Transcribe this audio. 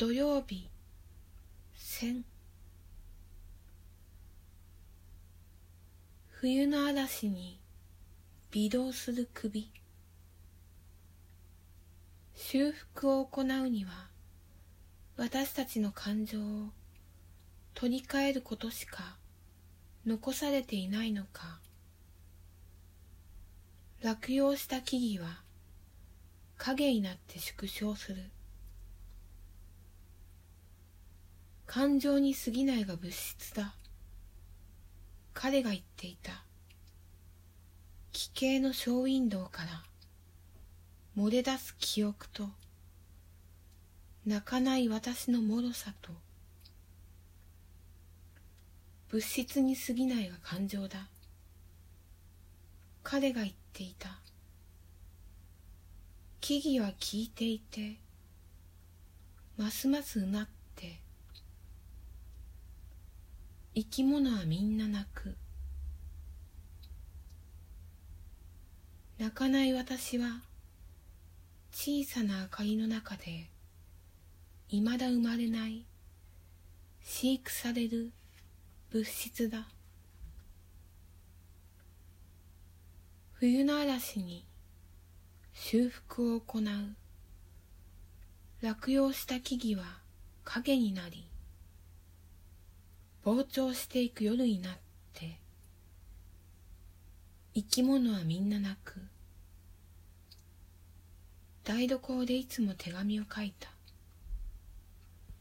土曜日千。冬の嵐に微動する首。修復を行うには私たちの感情を取り替えることしか残されていないのか。落葉した木々は影になって縮小する。感情に過ぎないが物質だ。彼が言っていた。奇形のショーウィンドウから。漏れ出す記憶と。泣かない私の脆さと。物質に過ぎないが感情だ。彼が言っていた。木々は聞いていて。ますますうなって。生き物はみんな泣く。泣かない私は小さな明かりの中で未だ生まれない飼育される物質だ。冬の嵐に修復を行う。落葉した木々は影になり膨張していく夜になって生き物はみんな泣く。台所でいつも手紙を書いた。